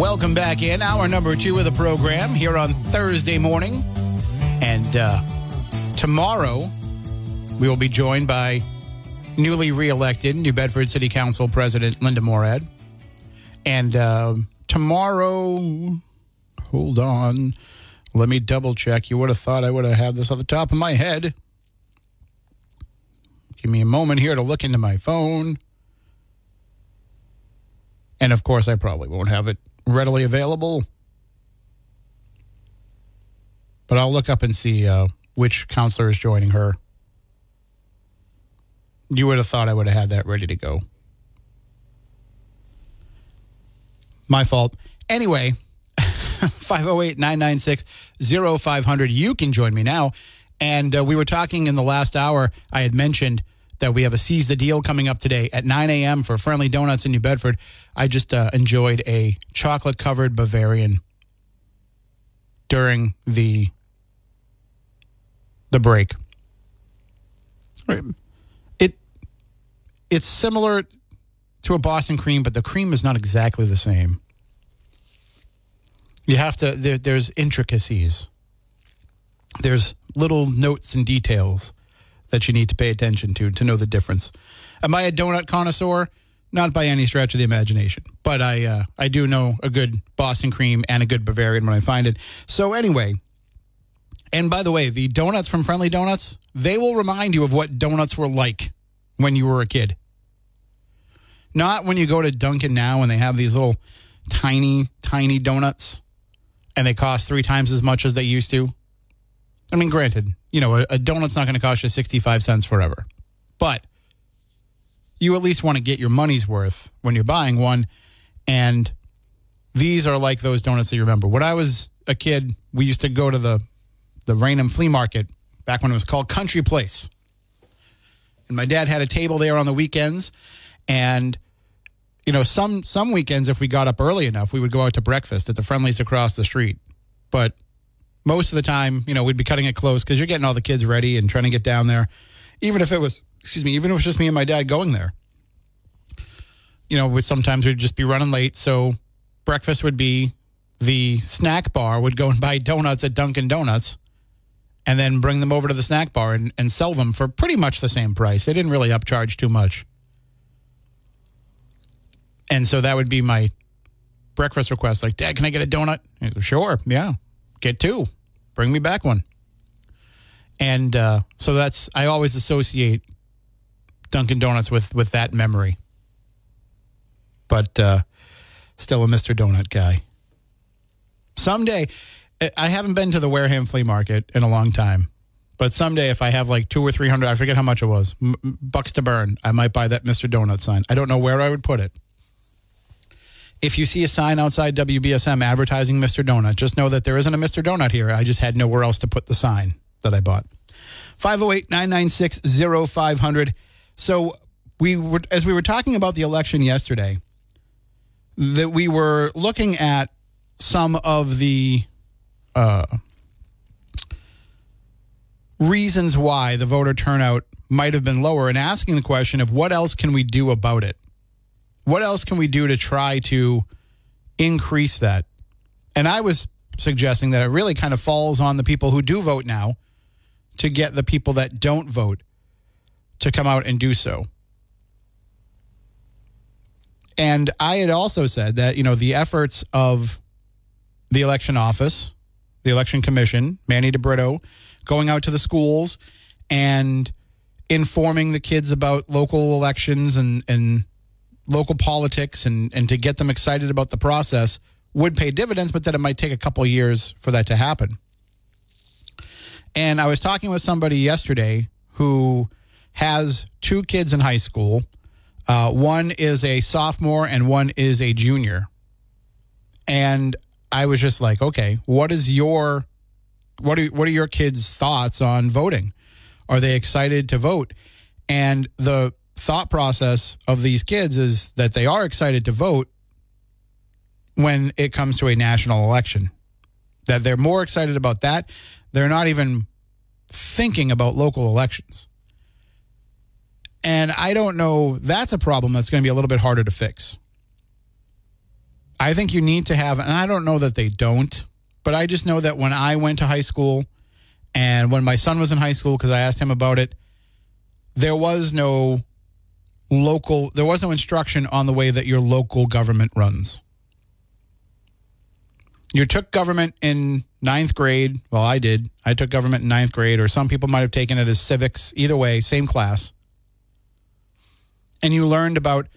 Welcome back in hour number two of the program here on Thursday morning. And uh, tomorrow, we will be joined by newly reelected New Bedford City Council President Linda Morad. And uh, tomorrow, hold on, let me double check. You would have thought I would have had this off the top of my head. Give me a moment here to look into my phone. And of course, I probably won't have it readily available. But I'll look up and see uh, which councilor is joining her. You would have thought I would have had that ready to go. My fault. Anyway, 508 996 0500. You can join me now. And uh, we were talking in the last hour, I had mentioned that we have a Seize the Deal coming up today at 9 a.m. for Friendly Donuts in New Bedford. I just uh, enjoyed a chocolate covered Bavarian during the the break. It it's similar to a Boston cream, but the cream is not exactly the same. You have to there, there's intricacies. There's little notes and details that you need to pay attention to to know the difference. Am I a donut connoisseur? Not by any stretch of the imagination, but I uh, I do know a good Boston cream and a good Bavarian when I find it. So anyway, and by the way, the donuts from Friendly Donuts they will remind you of what donuts were like when you were a kid. Not when you go to Dunkin' now and they have these little tiny tiny donuts, and they cost three times as much as they used to. I mean, granted, you know, a, a donut's not going to cost you 65 cents forever. But you at least want to get your money's worth when you're buying one. And these are like those donuts that you remember. When I was a kid, we used to go to the, the Raynham Flea Market back when it was called Country Place. And my dad had a table there on the weekends. And, you know, some, some weekends, if we got up early enough, we would go out to breakfast at the Friendlies across the street. But most of the time, you know, we'd be cutting it close because you're getting all the kids ready and trying to get down there. Even if it was, excuse me, even if it was just me and my dad going there. You know, sometimes we'd just be running late. So breakfast would be the snack bar would go and buy donuts at Dunkin' Donuts and then bring them over to the snack bar and, and sell them for pretty much the same price. They didn't really upcharge too much. And so that would be my breakfast request. Like, Dad, can I get a donut? Said, sure. Yeah get two. Bring me back one. And uh, so that's I always associate Dunkin' Donuts with with that memory. But uh, still a Mr. Donut guy. Someday, I haven't been to the Wareham Flea Market in a long time. But someday, if I have like two or three hundred, I forget how much it was, bucks to burn, I might buy that Mr. Donut sign. I don't know where I would put it. If you see a sign outside WBSM advertising Mr. Donut, just know that there isn't a Mr. Donut here. I just had nowhere else to put the sign that I bought. 508 996 0500. So, we were, as we were talking about the election yesterday, that we were looking at some of the uh, reasons why the voter turnout might have been lower and asking the question of what else can we do about it? What else can we do to try to increase that? And I was suggesting that it really kind of falls on the people who do vote now to get the people that don't vote to come out and do so. And I had also said that, you know, the efforts of the election office, the election commission, Manny DeBrito, going out to the schools and informing the kids about local elections and, and local politics and, and to get them excited about the process would pay dividends, but that it might take a couple years for that to happen. And I was talking with somebody yesterday who has two kids in high school. Uh, one is a sophomore and one is a junior. And I was just like, okay, what is your what are what are your kids' thoughts on voting? Are they excited to vote? And the thought process of these kids is that they are excited to vote when it comes to a national election. That they're more excited about that. They're not even thinking about local elections. And I don't know, that's a problem that's going to be a little bit harder to fix. I think you need to have, and I don't know that they don't, but I just know that when I went to high school and when my son was in high school, because I asked him about it, there was no local, there was no instruction on the way that your local government runs. You took government in ninth grade. Well, I did. I took government in ninth grade, or some people might have taken it as civics. Either way, same class. And you learned about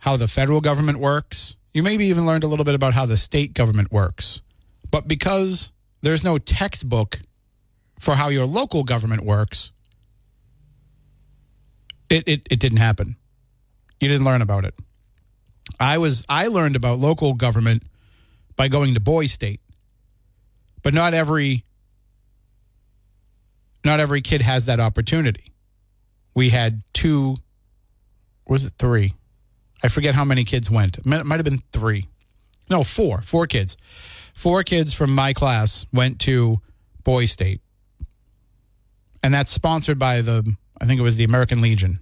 how the federal government works. You maybe even learned a little bit about how the state government works. But because there's no textbook for how your local government works, it, it, it didn't happen. You didn't learn about it. I was I learned about local government by going to Boy State. But not every not every kid has that opportunity. We had two was it three? I forget how many kids went. It might have been three. No, four. Four kids. Four kids from my class went to Boy State. And that's sponsored by the, I think it was the American Legion.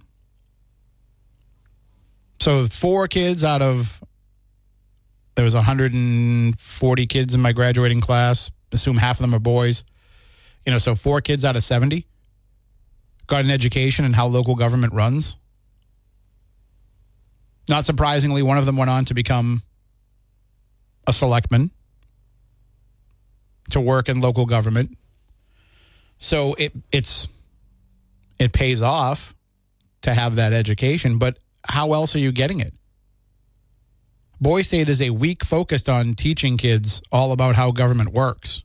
So four kids out of, there was 140 kids in my graduating class. Assume half of them are boys. You know, so four kids out of 70 got an education in how local government runs. Not surprisingly, one of them went on to become a selectman to work in local government. So it it's it pays off to have that education, but how else are you getting it? Boys State is a week focused on teaching kids all about how government works.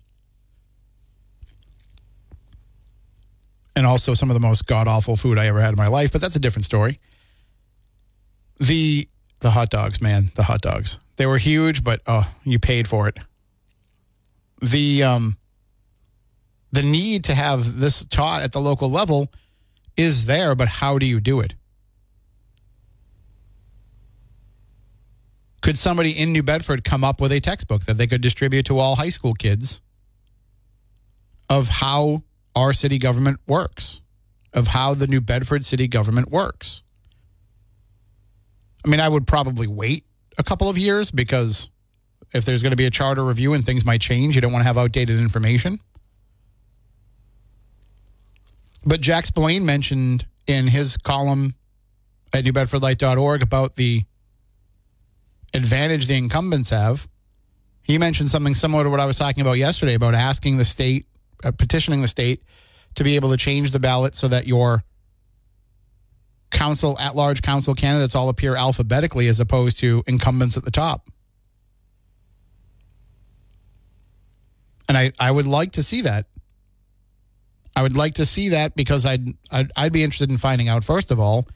And also some of the most god awful food I ever had in my life, but that's a different story. The the hot dogs, man, the hot dogs. They were huge, but oh, you paid for it. The um the need to have this taught at the local level is there, but how do you do it? Could somebody in New Bedford come up with a textbook that they could distribute to all high school kids of how our city government works, of how the New Bedford city government works? I mean, I would probably wait a couple of years because if there's going to be a charter review and things might change, you don't want to have outdated information. But Jack Spillane mentioned in his column at newbedfordlight.org about the advantage the incumbents have. He mentioned something similar to what I was talking about yesterday about asking the state, uh, petitioning the state to be able to change the ballot so that your council at large council candidates all appear alphabetically as opposed to incumbents at the top. And I, I would like to see that. I would like to see that because I'd, I'd I'd be interested in finding out first of all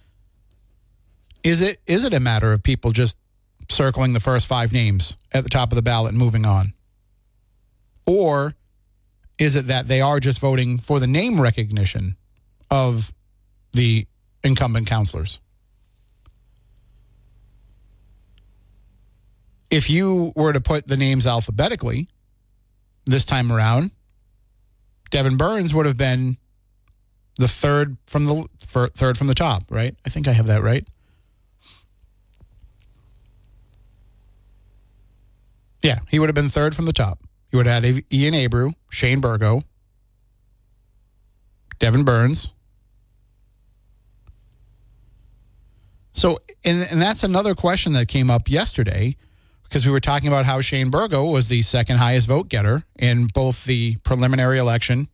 is it is it a matter of people just circling the first five names at the top of the ballot and moving on? Or is it that they are just voting for the name recognition of the incumbent councilors? If you were to put the names alphabetically this time around, Devin Burns would have been the third from the third from the top, right? I think I have that right. Yeah, he would have been third from the top. You would have had Ian Abreu, Shane Burgo, Devin Burns. So, and, and that's another question that came up yesterday because we were talking about how Shane Burgo was the second highest vote getter in both the preliminary election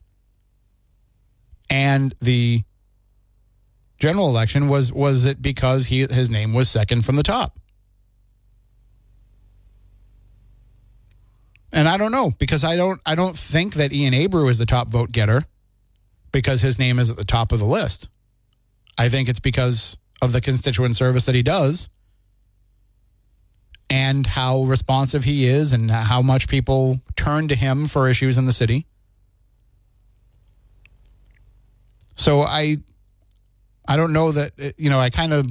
and the general election. Was was it because he his name was second from the top? And I don't know because I don't I don't think that Ian Abreu is the top vote getter because his name is at the top of the list. I think it's because of the constituent service that he does and how responsive he is and how much people turn to him for issues in the city. So I I don't know that uh, you know I kind of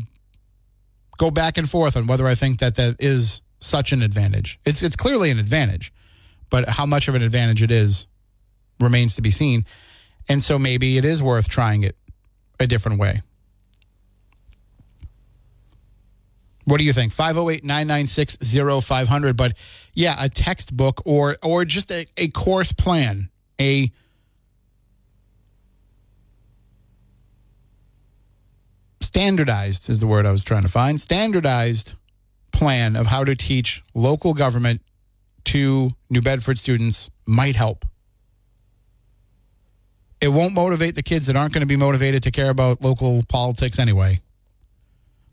go back and forth on whether I think that that is such an advantage. It's it's clearly an advantage, but how much of an advantage it is remains to be seen. And so maybe it is worth trying it a different way. What do you think? 508 996 0500. But yeah, a textbook or or just a, a course plan, a standardized is the word I was trying to find. Standardized plan of how to teach local government to New Bedford students might help. It won't motivate the kids that aren't going to be motivated to care about local politics anyway.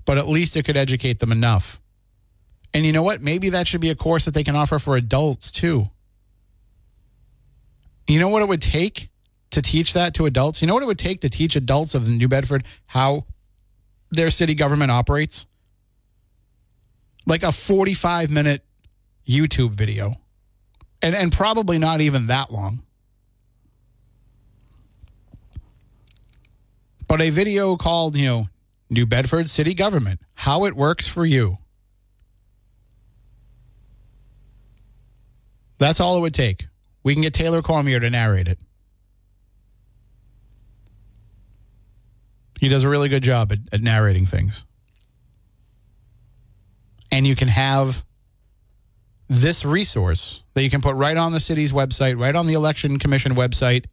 But at least it could educate them enough. And you know what? Maybe that should be a course that they can offer for adults too. You know what it would take to teach that to adults? You know what it would take to teach adults of New Bedford how their city government operates? Like a 45 minute YouTube video. And and probably not even that long. But a video called, you know, New Bedford City Government, how it works for you. That's all it would take. We can get Taylor Cormier to narrate it. He does a really good job at, at narrating things. And you can have this resource that you can put right on the city's website, right on the election commission website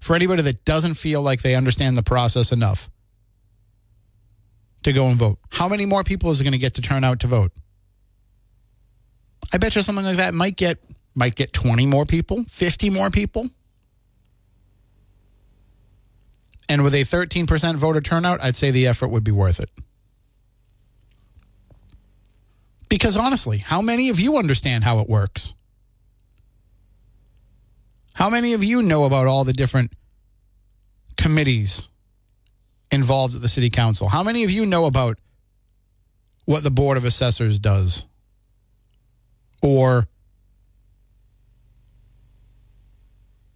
for anybody that doesn't feel like they understand the process enough to go and vote. How many more people is it going to get to turn out to vote? I bet you something like that might get might get 20 more people, 50 more people. And with a 13% voter turnout, I'd say the effort would be worth it. Because honestly, how many of you understand how it works? How many of you know about all the different committees involved at the city council? How many of you know about what the board of assessors does? Or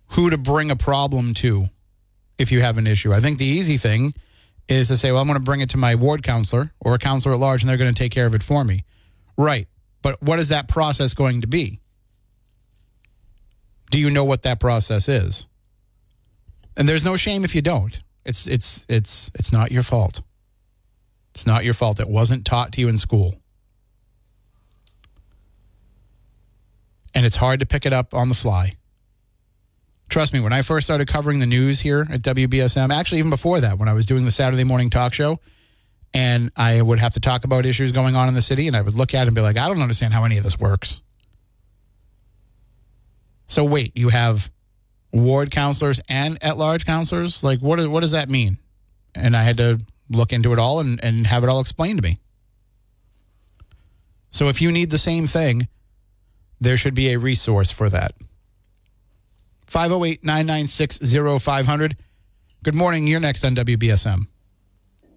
who to bring a problem to if you have an issue? I think the easy thing is to say, well, I'm going to bring it to my ward councilor or a councilor at large and they're going to take care of it for me. Right. But what is that process going to be? Do you know what that process is? And there's no shame if you don't. It's it's it's it's not your fault. It's not your fault. It wasn't taught to you in school. And it's hard to pick it up on the fly. Trust me, when I first started covering the news here at WBSM, actually even before that, when I was doing the Saturday morning talk show, and I would have to talk about issues going on in the city, and I would look at it and be like, I don't understand how any of this works. So wait, you have ward councilors and at large councilors? Like, what, what does that mean? And I had to look into it all and, and have it all explained to me. So if you need the same thing, there should be a resource for that. 508 996 0500. Good morning. You're next on WBSM.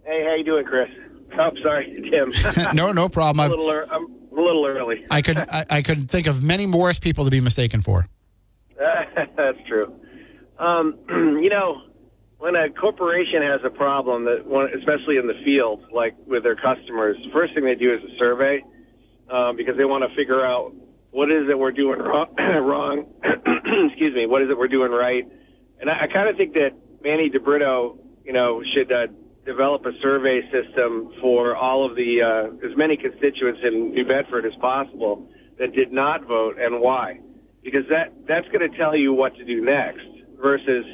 Hey, how you doing, Chris? Oh, sorry, Tim. no, no problem. I'm a little, I'm a little early. I could I, I could think of many worse people to be mistaken for. That's true. Um, you know, when a corporation has a problem that, one, especially in the field, like with their customers, first thing they do is a survey um, because they want to figure out what is it we're doing wrong. wrong. Excuse me. What is it we're doing right? And I, I kind of think that Manny DeBrito, you know, should uh, develop a survey system for all of the uh, as many constituents in New Bedford as possible that did not vote and why because that that's going to tell you what to do next versus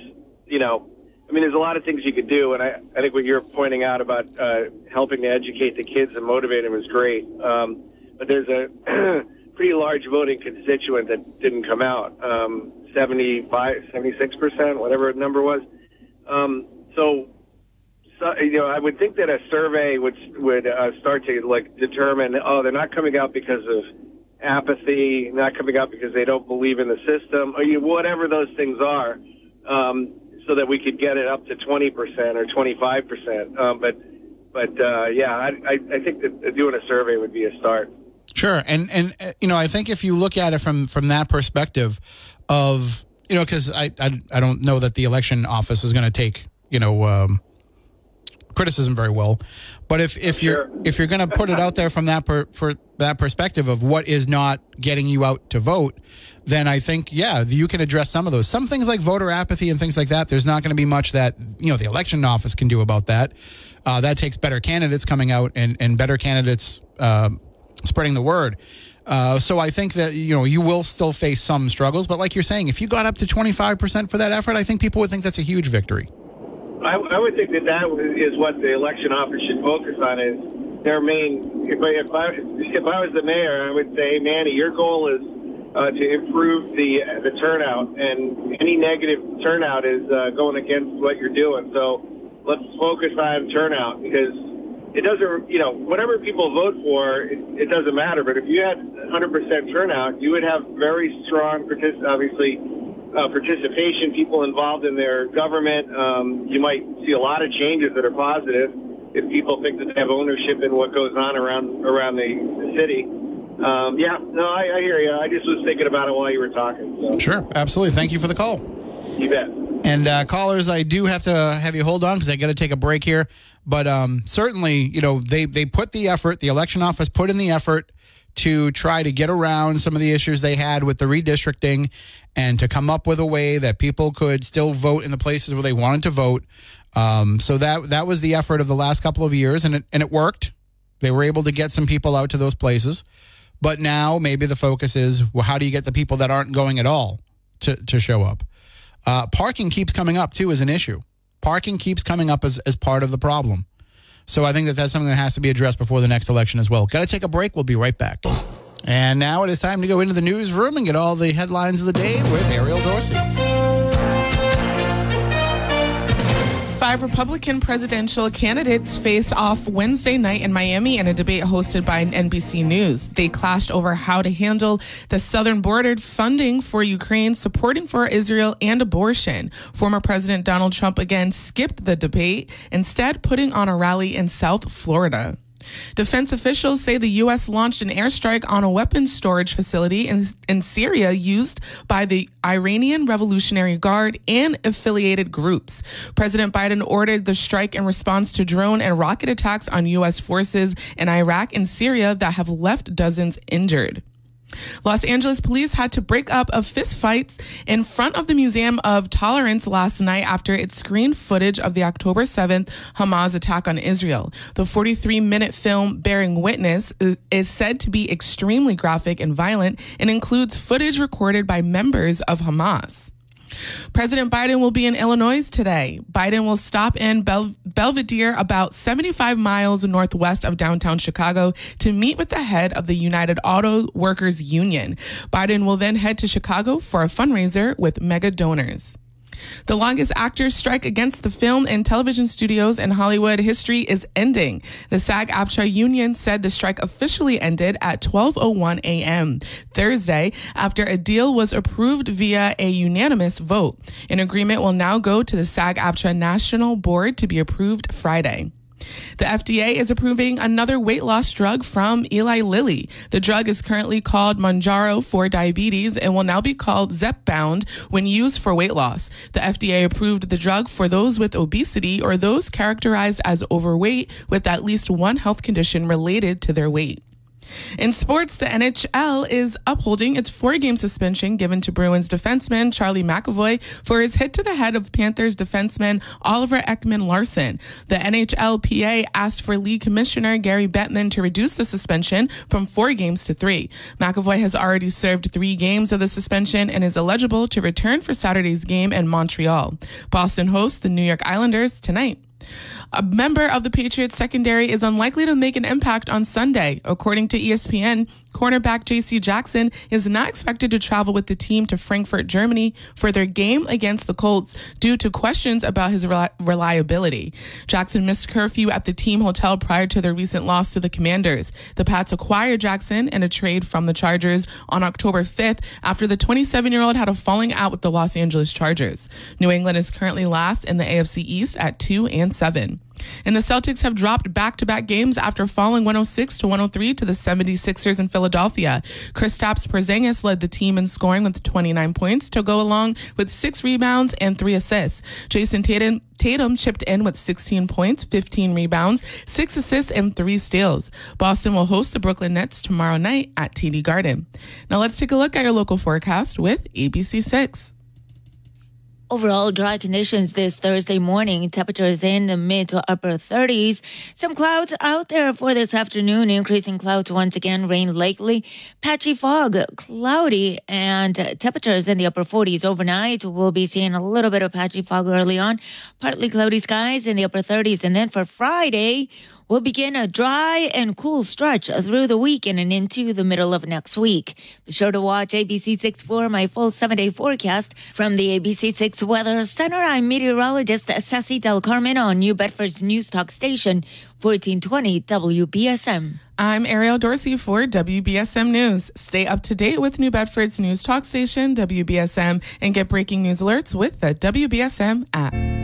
you know I mean there's a lot of things you could do and I, I think what you're pointing out about uh, helping to educate the kids and motivate them is great um, but there's a pretty large voting constituent that didn't come out um, 75 76 percent whatever the number was um, so you know, I would think that a survey would would uh, start to like determine, oh, they're not coming out because of apathy, not coming out because they don't believe in the system, or you, whatever those things are. Um, so that we could get it up to 20% or 25%. Um, but but uh, yeah, I, I, I think that doing a survey would be a start. Sure, and and uh, you know, I think if you look at it from from that perspective of you know, because I, I I don't know that the election office is going to take you know um, criticism very well, but if if you're if you're going to put it out there from that per, for that perspective of what is not getting you out to vote, then I think yeah, you can address some of those. Some things like voter apathy and things like that. There's not going to be much that you know the election office can do about that. Uh, that takes better candidates coming out and and better candidates. Uh, spreading the word. Uh, so I think that you know you will still face some struggles, but like you're saying, if you got up to 25 percent for that effort, I think people would think that's a huge victory. I, I would think that that is what the election office should focus on is their main. If I, if I if I was the mayor, I would say, Manny, your goal is uh, to improve the the turnout, and any negative turnout is uh, going against what you're doing. So let's focus on turnout because it doesn't. You know, whatever people vote for, it, it doesn't matter. But if you had 100% turnout, you would have very strong, partic- obviously uh, participation, people involved in their government. Um, you might see a lot of changes that are positive if people think that they have ownership in what goes on around around the, the city. Um, yeah, no, I, I hear you. I just was thinking about it while you were talking. So Sure, absolutely. Thank you for the call. you bet. And uh, callers, I do have to have you hold on because I got to take a break here. But um, certainly, you know, they they put the effort. The election office put in the effort to try to get around some of the issues they had with the redistricting and to come up with a way that people could still vote in the places where they wanted to vote. Um, so that that was the effort of the last couple of years, and it and it worked. They were able to get some people out to those places. But now maybe the focus is well, how do you get the people that aren't going at all to, to show up? Uh, parking keeps coming up too as an issue. Parking keeps coming up as, as part of the problem. So I think that that's something that has to be addressed before the next election as well. Got to take a break. We'll be right back. And now it is time to go into the newsroom and get all the headlines of the day with Ariel Dorsey. Five Republican presidential candidates faced off Wednesday night in Miami in a debate hosted by NBC News. They clashed over how to handle the southern border funding for Ukraine, supporting for Israel, and abortion. Former President Donald Trump again skipped the debate, instead, putting on a rally in South Florida. Defense officials say the U.S. launched an airstrike on a weapons storage facility in, in Syria used by the Iranian Revolutionary Guard and affiliated groups. President Biden ordered the strike in response to drone and rocket attacks on U.S. forces in Iraq and Syria that have left dozens injured. Los Angeles police had to break up a fistfights in front of the Museum of Tolerance last night after it screened footage of the October 7th Hamas attack on Israel. The 43 minute film Bearing Witness is said to be extremely graphic and violent and includes footage recorded by members of Hamas. President Biden will be in Illinois today. Biden will stop in Bel- Belvidere, about 75 miles northwest of downtown Chicago, to meet with the head of the United Auto Workers Union. Biden will then head to Chicago for a fundraiser with mega donors. The longest actors strike against the film and television studios in Hollywood history is ending. The SAG-AFTRA union said the strike officially ended at 12:01 a.m. Thursday after a deal was approved via a unanimous vote. An agreement will now go to the SAG-AFTRA National Board to be approved Friday. The FDA is approving another weight loss drug from Eli Lilly. The drug is currently called Mounjaro for diabetes and will now be called Zepbound when used for weight loss. The FDA approved the drug for those with obesity or those characterized as overweight with at least one health condition related to their weight. In sports, the NHL is upholding its four game suspension given to Bruins defenseman Charlie McAvoy for his hit to the head of Panthers defenseman Oliver Ekman-Larsson. The NHLPA asked for league commissioner Gary Bettman to reduce the suspension from four games to three. McAvoy has already served three games of the suspension and is eligible to return for Saturday's game in Montreal. Boston hosts the New York Islanders tonight. A member of the Patriots secondary is unlikely to make an impact on Sunday. According to ESPN, cornerback J.C. Jackson is not expected to travel with the team to Frankfurt, Germany for their game against the Colts due to questions about his reliability. Jackson missed curfew at the team hotel prior to their recent loss to the Commanders. The Pats acquired Jackson in a trade from the Chargers on October 5th after the 27 year old had a falling out with the Los Angeles Chargers. New England is currently last in the AFC East at 2 and 7. And the Celtics have dropped back to back games after falling 106 to 103 to the 76ers in Philadelphia. Kristaps Porzingis led the team in scoring with 29 points to go along with six rebounds and three assists. Jayson Tatum, Tatum chipped in with 16 points, 15 rebounds, six assists, and three steals. Boston will host the Brooklyn Nets tomorrow night at TD Garden. Now let's take a look at your local forecast with ABC6. Overall dry conditions this Thursday morning. Temperatures in the mid to upper 30s. Some clouds out there for this afternoon. Increasing clouds once again. Rain likely. Patchy fog, cloudy, and temperatures in the upper 40s overnight. We'll be seeing a little bit of patchy fog early on. Partly cloudy skies in the upper 30s. And then for Friday, will begin a dry and cool stretch through the weekend and into the middle of next week. Be sure to watch ABC6 for my full seven day forecast from the ABC6 Weather Center. I'm meteorologist Ceci Del Carmen on New Bedford's News Talk Station, 1420 WBSM. I'm Ariel Dorsey for WBSM News. Stay up to date with New Bedford's News Talk Station, WBSM, and get breaking news alerts with the WBSM app.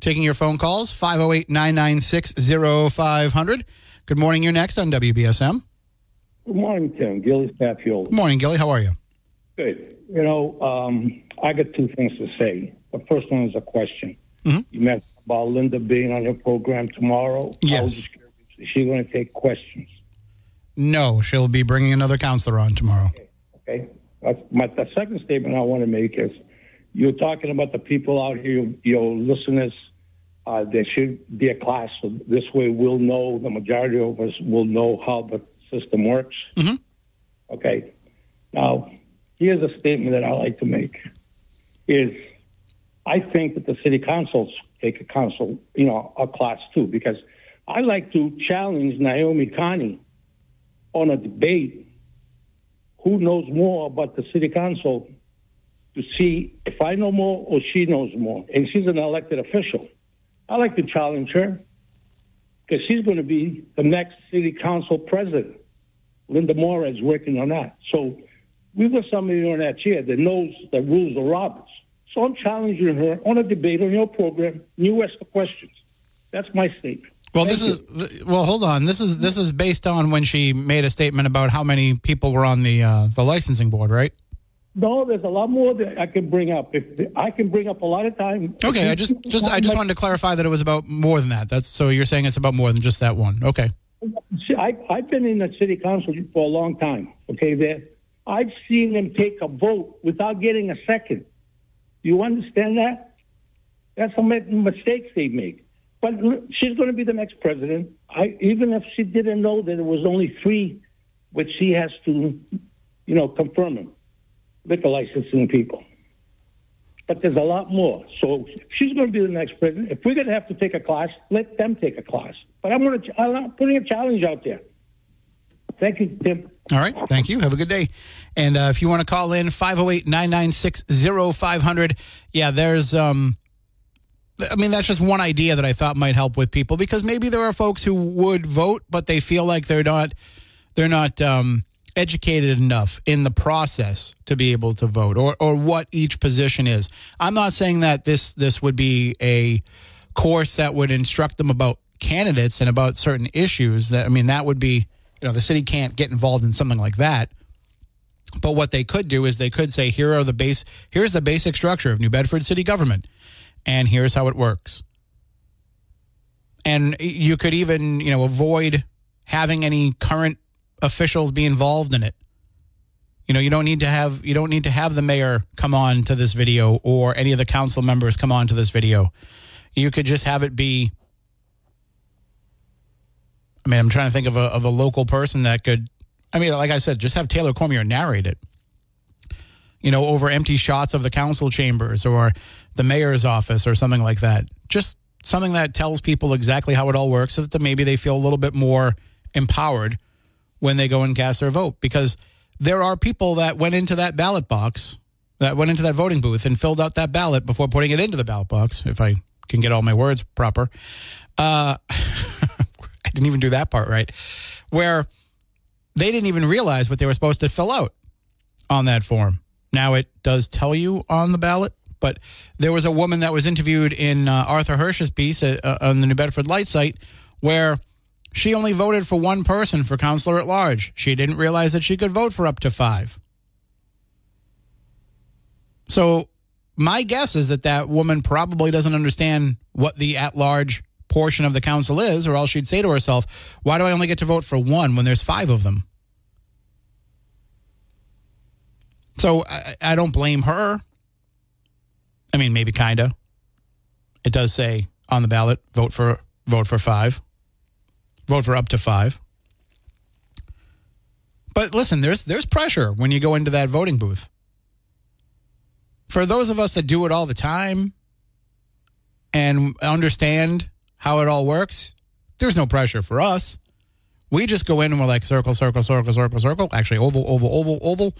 Taking your phone calls 508 996 0500. Good morning. You're next on WBSM. Good morning, Tim. Gilly Stafffield. Good morning, Gilly. How are you? Good. You know, um, I got two things to say. The first one is a question. Mm-hmm. You mentioned about Linda being on your program tomorrow. Yes. I was just curious, is she going to take questions? No, she'll be bringing another councilor on tomorrow. Okay. That's my, the second statement I want to make is you're talking about the people out here, your listeners. Uh, there should be a class. So this way we'll know, the majority of us will know how the system works. Mhm. Okay. Now, here's a statement that I like to make is I think that the city councils take a council, you know, a class too, because I like to challenge Naomi Carney on a debate who knows more about the city council to see if I know more or she knows more. And she's an elected official. I like to challenge her because she's going to be the next city council president. Linda Moore is working on that. So we've got somebody on that chair that knows the rules of Roberts. So I'm challenging her on a debate on your program. You ask the questions. That's my statement. Well, Thank this is well. Hold on. This is this is based on when she made a statement about how many people were on the uh, the licensing board, right? No, there's a lot more that I can bring up. If I can bring up a lot of time. Okay, I just just I just wanted to clarify that it was about more than that. That's so you're saying it's about more than just that one. Okay. See, I, I've been in the city council for a long time. Okay, there, I've seen them take a vote without getting a second. You understand that? That's mi- mistakes they make. But she's going to be the next president. I even if she didn't know that it was only three, which she has to, you know, confirm them, liquor licensing people. But there's a lot more. So she's going to be the next president. If we're going to have to take a class, let them take a class. But I'm going to, I'm putting a challenge out there. Thank you, Tim. All right. Thank you. Have a good day. And uh, if you want to call in 508-996-0500. Yeah, there's um I mean that's just one idea that I thought might help with people because maybe there are folks who would vote but they feel like they're not they're not um educated enough in the process to be able to vote or or what each position is. I'm not saying that this this would be a course that would instruct them about candidates and about certain issues, that I mean, that would be, you know, the city can't get involved in something like that. But what they could do is they could say, here are the base, here's the basic structure of New Bedford city government, and here's how it works. And you could even, you know, avoid having any current officials be involved in it. You know, you don't need to have you don't need to have the mayor come on to this video or any of the council members come on to this video. You could just have it be I mean, I'm trying to think of a of a local person that could I mean, like I said, just have Taylor Cormier narrate it. You know, over empty shots of the council chambers or the mayor's office or something like that. Just something that tells people exactly how it all works so that maybe they feel a little bit more empowered when they go and cast their vote because there are people that went into that ballot box that went into that voting booth and filled out that ballot before putting it into the ballot box if i can get all my words proper. Uh, i didn't even do that part right where they didn't even realize what they were supposed to fill out on that form. Now it does tell you on the ballot but there was a woman that was interviewed in uh, Arthur Hirsch's piece uh, on the New Bedford Light site where she only voted for one person for councilor at large. She didn't realize that she could vote for up to five. So, my guess is that that woman probably doesn't understand what the at large portion of the council is, or else she'd say to herself, Why do I only get to vote for one when there's five of them? So, I, I don't blame her. I mean, maybe kind of. It does say on the ballot, vote for vote for five, vote for up to five. But listen, there's there's pressure when you go into that voting booth. For those of us that do it all the time and understand how it all works, there's no pressure for us. We just go in and we're like circle, circle, circle, circle, circle. Actually, oval, oval, oval, oval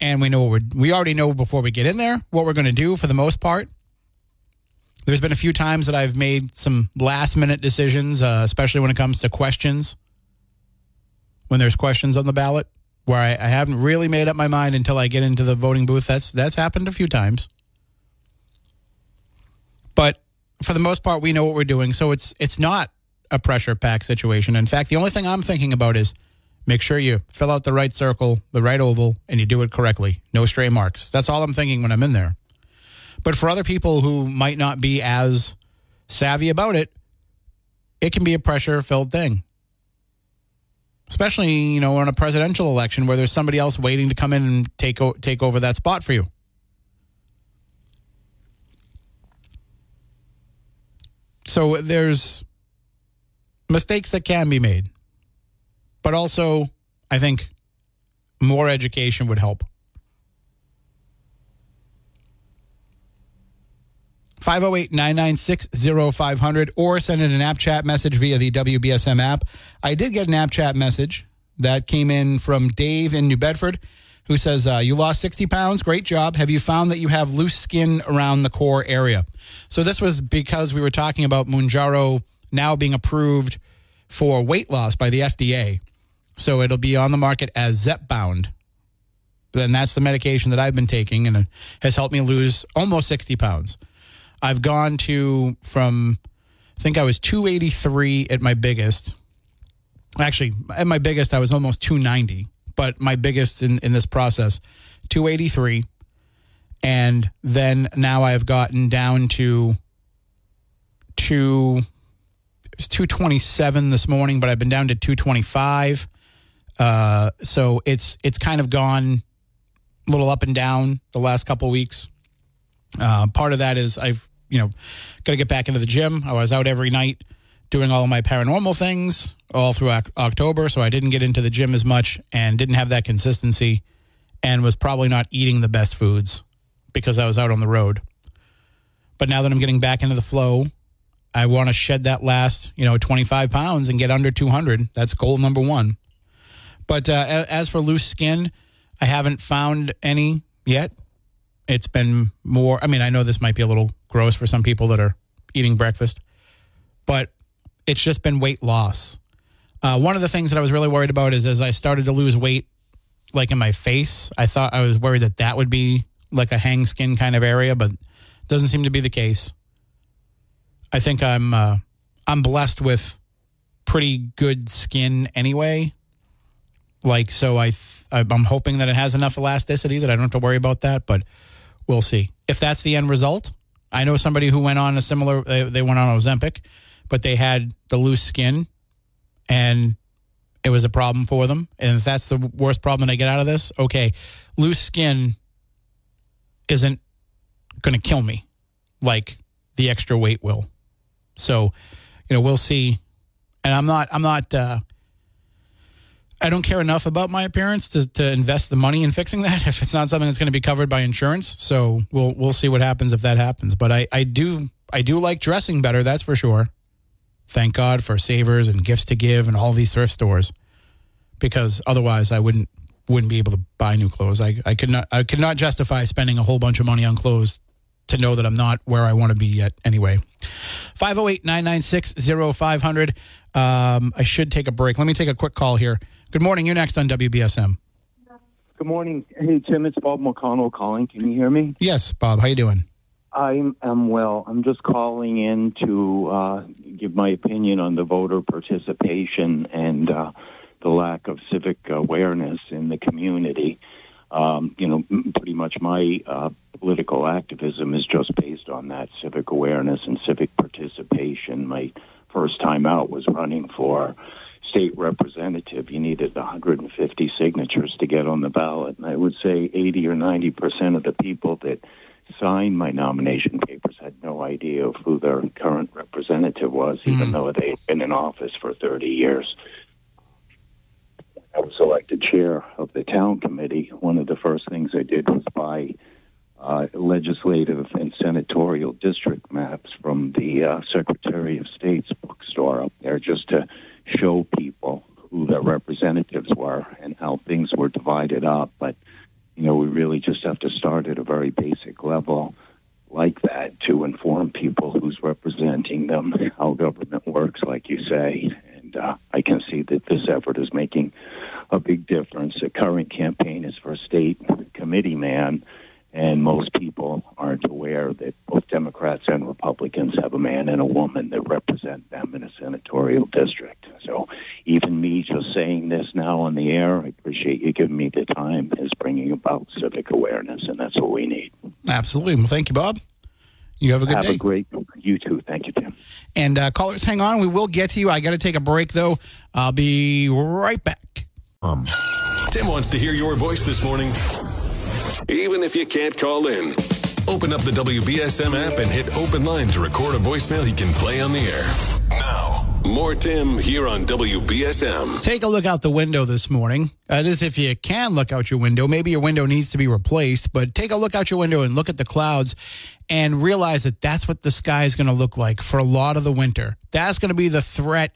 and we know what we already know before we get in there what we're going to do for the most part. There's been a few times that I've made some last minute decisions, uh, especially when it comes to questions. When there's questions on the ballot, where I, I haven't really made up my mind until I get into the voting booth. That's that's happened a few times. But for the most part, we know what we're doing, so it's it's not a pressure pack situation. In fact, the only thing I'm thinking about is Make sure you fill out the right circle, the right oval, and you do it correctly. No stray marks. That's all I'm thinking when I'm in there. But for other people who might not be as savvy about it, it can be a pressure filled thing. Especially, you know, in a presidential election where there's somebody else waiting to come in and take o- take over that spot for you. So there's mistakes that can be made but also I think more education would help. 508 996 0500 or send in an app chat message via the WBSM app. I did get an app chat message that came in from Dave in New Bedford who says, uh, You lost 60 pounds. Great job. Have you found that you have loose skin around the core area? So, this was because we were talking about Mounjaro now being approved for weight loss by the FDA. So it'll be on the market as Zepbound. And that's the medication that I've been taking and has helped me lose almost 60 pounds. I've gone to from, I think I was 283 at my biggest. Actually, at my biggest, I was almost 290, but my biggest in, in this process, 283. And then now I've gotten down to two, it was 227 this morning, but I've been down to 225. Uh, so it's it's kind of gone a little up and down the last couple weeks. Uh, part of that is I've you know got to get back into the gym. I was out every night doing all my paranormal things all through October, so I didn't get into the gym as much and didn't have that consistency, and was probably not eating the best foods because I was out on the road. But now that I'm getting back into the flow, I want to shed that last, you know, 25 pounds and get under 200. That's goal number one. But uh, as for loose skin, I haven't found any yet. It's been more. I mean, I know this might be a little gross for some people that are eating breakfast, but it's just been weight loss. Uh, one of the things that I was really worried about is as I started to lose weight, like in my face, I thought I was worried that that would be like a hang skin kind of area, but doesn't seem to be the case. I think I'm uh, I'm blessed with pretty good skin anyway. Like, so I, th- I'm hoping that it has enough elasticity that I don't have to worry about that, but we'll see. If that's the end result, I know somebody who went on a similar, they, they went on Ozempic, but they had the loose skin and it was a problem for them. And if that's the worst problem they get out of this, okay, loose skin isn't going to kill me like the extra weight will. So, you know, we'll see. And I'm not, I'm not, uh, I don't care enough about my appearance to, to invest the money in fixing that if it's not something that's going to be covered by insurance. So we'll we'll see what happens if that happens. But I, I do I do like dressing better, that's for sure. Thank God for savers and gifts to give and all these thrift stores. Because otherwise I wouldn't wouldn't be able to buy new clothes. I, I could not I could not justify spending a whole bunch of money on clothes to know that I'm not where I want to be yet anyway. 508 996 0500. Um, I should take a break. Let me take a quick call here. Good morning. You're next on WBSM. Good morning. Hey, Tim, it's Bob McConnell calling. Can you hear me? Yes, Bob. How you doing? I am well. I'm just calling in to uh, give my opinion on the voter participation and uh, the lack of civic awareness in the community. Um, you know, pretty much my uh, political activism is just based on that civic awareness and civic participation. My first time out was running for state representative. You needed 150 signatures to get on the ballot, and I would say 80 or 90 percent of the people that signed my nomination papers had no idea of who their current representative was, even though they had been in office for 30 years. I was elected chair of the town committee. One of the first things I did was buy uh, legislative and senatorial district maps from the uh, Secretary of State's bookstore up there just to show people who their representatives were and how things were divided up. But, you know, we really just have to start at a very basic level like that to inform people who's representing them, how government works, like you say. And uh, I can see that this effort is making a big difference. The current campaign is for a state committee man, and most people aren't aware that both Democrats and Republicans have a man and a woman that represent them in a senatorial district. So even me just saying this now on the air, I appreciate you giving me the time, is bringing about civic awareness, and that's what we need. Absolutely. Well, thank you, Bob. You have a good Have day. a great, you too. Thank you, Tim. and uh, callers, hang on. We will get to you. I got to take a break, though. I'll be right back. Um. Tim wants to hear your voice this morning, even if you can't call in. Open up the WBSM app and hit open line to record a voicemail he can play on the air. Now, more Tim here on WBSM. Take a look out the window this morning. Uh, that is, if you can look out your window. Maybe your window needs to be replaced, but take a look out your window and look at the clouds and realize that that's what the sky is going to look like for a lot of the winter. That's going to be the threat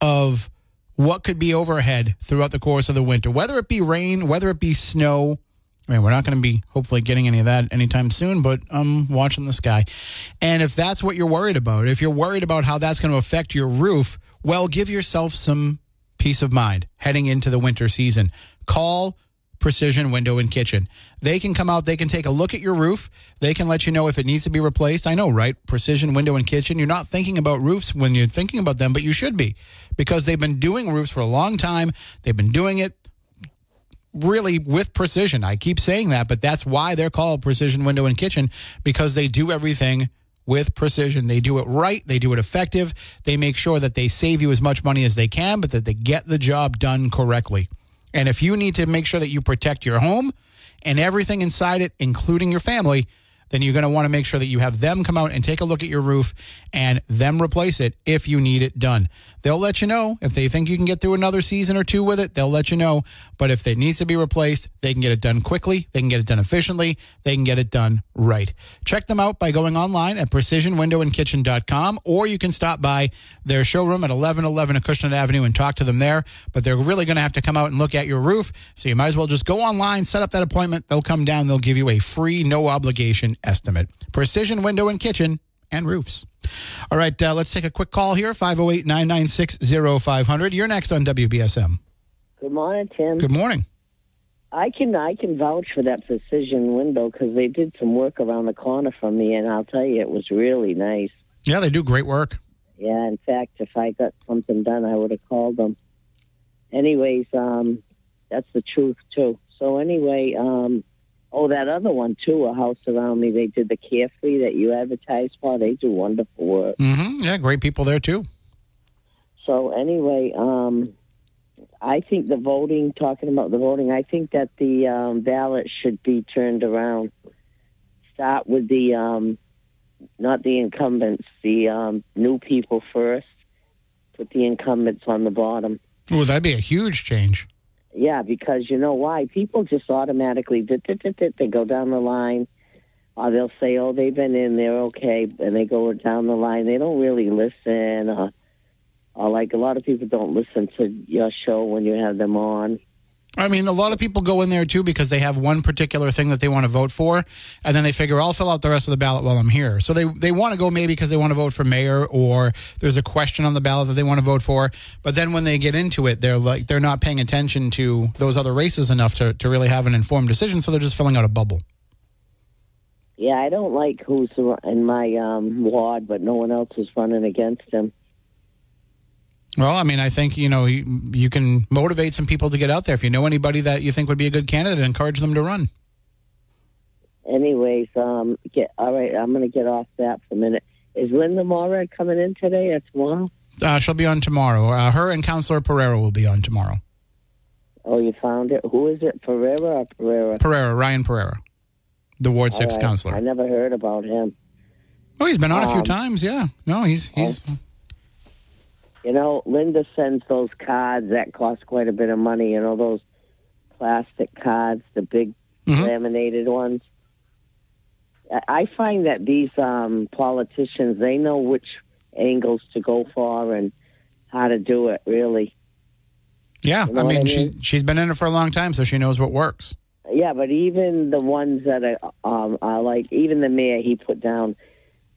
of what could be overhead throughout the course of the winter, whether it be rain, whether it be snow. I mean, we're not going to be hopefully getting any of that anytime soon, but I'm watching the sky. And if that's what you're worried about, if you're worried about how that's going to affect your roof, well, give yourself some peace of mind heading into the winter season. Call Precision Window and Kitchen. They can come out, they can take a look at your roof, they can let you know if it needs to be replaced. I know, right? Precision Window and Kitchen. You're not thinking about roofs when you're thinking about them, but you should be because they've been doing roofs for a long time. They've been doing it really with precision. I keep saying that, but that's why they're called Precision Window and Kitchen because they do everything with precision. They do it right, they do it effective. They make sure that they save you as much money as they can, but that they get the job done correctly. And if you need to make sure that you protect your home and everything inside it, including your family, then you're going to want to make sure that you have them come out and take a look at your roof and them replace it if you need it done. They'll let you know if they think you can get through another season or two with it, they'll let you know. But if it needs to be replaced, they can get it done quickly, they can get it done efficiently, they can get it done right. Check them out by going online at precisionwindowandkitchen.com or you can stop by their showroom at 1111 Acushnet Avenue and talk to them there. But they're really going to have to come out and look at your roof. So you might as well just go online, set up that appointment. They'll come down, they'll give you a free, no obligation estimate. Precision Window and Kitchen and Roofs. All right, uh, let's take a quick call here 508 996 0500. You're next on WBSM. Good morning, Tim. Good morning. I can I can vouch for that precision window because they did some work around the corner from me, and I'll tell you, it was really nice. Yeah, they do great work. Yeah, in fact, if I got something done, I would have called them. Anyways, um, that's the truth too. So anyway, um, oh, that other one too, a house around me. They did the Carefree that you advertised for. They do wonderful work. hmm Yeah, great people there too. So anyway, um, I think the voting. Talking about the voting, I think that the um, ballot should be turned around. Start with the um, not the incumbents, the um, new people first. Put the incumbents on the bottom. Well, that'd be a huge change. Yeah, because you know why? People just automatically they go down the line. Or they'll say, "Oh, they've been in, they're okay," and they go down the line. They don't really listen. Or, or like a lot of people don't listen to your show when you have them on. I mean, a lot of people go in there too because they have one particular thing that they want to vote for, and then they figure I'll fill out the rest of the ballot while I'm here. So they they want to go maybe because they want to vote for mayor or there's a question on the ballot that they want to vote for. But then when they get into it, they're like they're not paying attention to those other races enough to to really have an informed decision. So they're just filling out a bubble. Yeah, I don't like who's in my um, ward, but no one else is running against him. Well, I mean, I think you know you, you can motivate some people to get out there. If you know anybody that you think would be a good candidate, encourage them to run. Anyways, um, get all right. I'm going to get off that for a minute. Is Linda Morad coming in today or tomorrow? Uh, she'll be on tomorrow. Uh, her and Councilor Pereira will be on tomorrow. Oh, you found it. Who is it? Pereira or Pereira? Pereira, Ryan Pereira, the Ward Six right. councilor. I never heard about him. Oh, he's been on a few Um, times. Yeah. No, he's he's. You know, Linda sends those cards that cost quite a bit of money. You know those plastic cards, the big Mhm. laminated ones. I- find that these um, politicians they know which angles to go for and how to do it. Really, Yeah, You know I mean, I she's mean? she's been in it for a long time, so she knows what works. yeah. But even the ones that are, um, are like, even the mayor, he put down.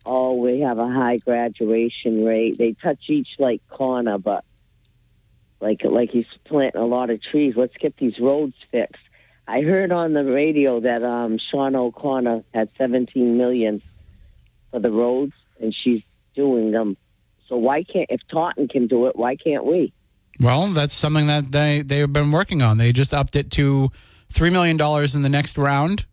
Oh, we have a high graduation rate. They touch each like corner, but like like he's planting a lot of trees. Let's get these roads fixed. I heard on the radio that um, Shaunna O'Connell had 17 million for the roads, and she's doing them. So why can't if Taunton can do it, why can't we? Well, that's something that they they've been working on. They just upped it to three million dollars in the next round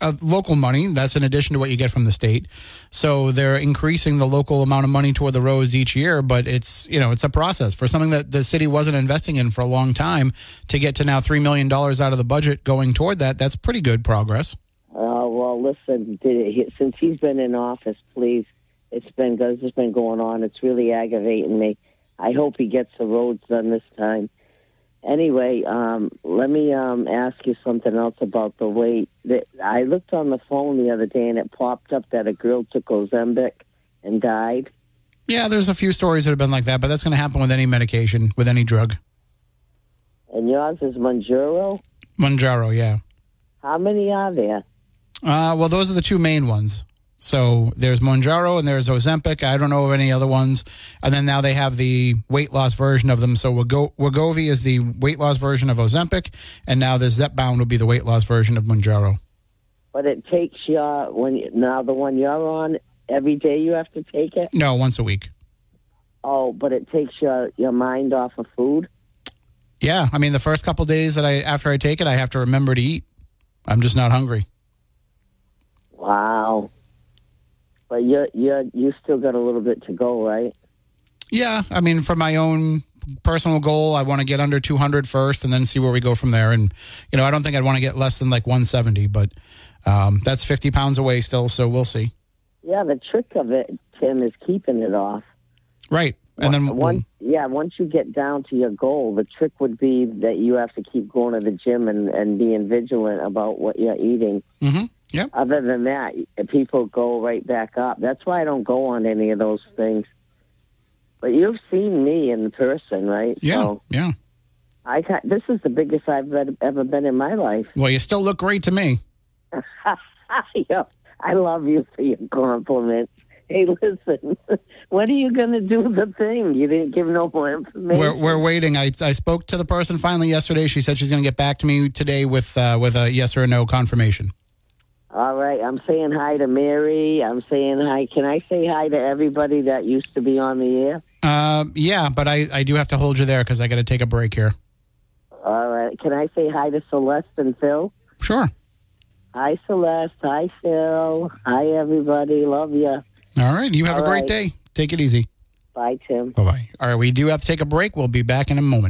of local money. That's in addition to what you get from the state. So they're increasing the local amount of money toward the roads each year. But it's you know it's a process for something that the city wasn't investing in for a long time to get to now three million dollars out of the budget going toward that. That's pretty good progress. Uh, well, listen, it, since he's been in office, please, it's been this has been going on. It's really aggravating me. I hope he gets the roads done this time. Anyway, um, let me um, ask you something else about the weight. That I looked on the phone the other day and it popped up that a girl took Ozempic and died. Yeah, there's a few stories that have been like that, but that's going to happen with any medication, with any drug. And yours is Mounjaro. Mounjaro, yeah. How many are there? Uh, well, those are the two main ones. So there's Mounjaro and there's Ozempic. I don't know of any other ones. And then now they have the weight loss version of them. So Wago- Wegovy is the weight loss version of Ozempic, and now the Zepbound will be the weight loss version of Mounjaro. But it takes your when you, now the one you're on every day. You have to take it. No, once a week. Oh, but it takes your your mind off of food. Yeah, I mean the first couple days that I after I take it, I have to remember to eat. I'm just not hungry. Wow. But you you you still got a little bit to go, right? Yeah, I mean for my own personal goal, I want to get under 200 first, and then see where we go from there. And you know, I don't think I'd want to get less than like 170, but um, that's 50 pounds away still, so we'll see. Yeah, the trick of it, Tim, is keeping it off. Right, and then Once, yeah, once you get down to your goal, the trick would be that you have to keep going to the gym and, and being vigilant about what you're eating. Mhm, yep. Other than that, people go right back up. That's why I don't go on any of those things. But you've seen me in person, right? yeah, So yeah. I got, this is the biggest I've ever- been in my life. Well, you still look great to me. yeah, I love you for your compliments. Hey, listen, when are you going to do the thing? You didn't give no more information. We're, we're waiting. I, I spoke to the person finally yesterday. She said she's going to get back to me today with uh, with a yes or a no confirmation. All right, I'm saying hi to Mary. I'm saying hi. Can I say hi to everybody that used to be on the air? Uh, yeah, but I, I do have to hold you there because I got to take a break here. All right. Can I say hi to Celeste and Phil? Sure. Hi, Celeste. Hi, Phil. Hi, everybody. Love you. All right. You have All a great right. day. Take it easy. Bye, Tim. Bye bye. All right. We do have to take a break. We'll be back in a moment.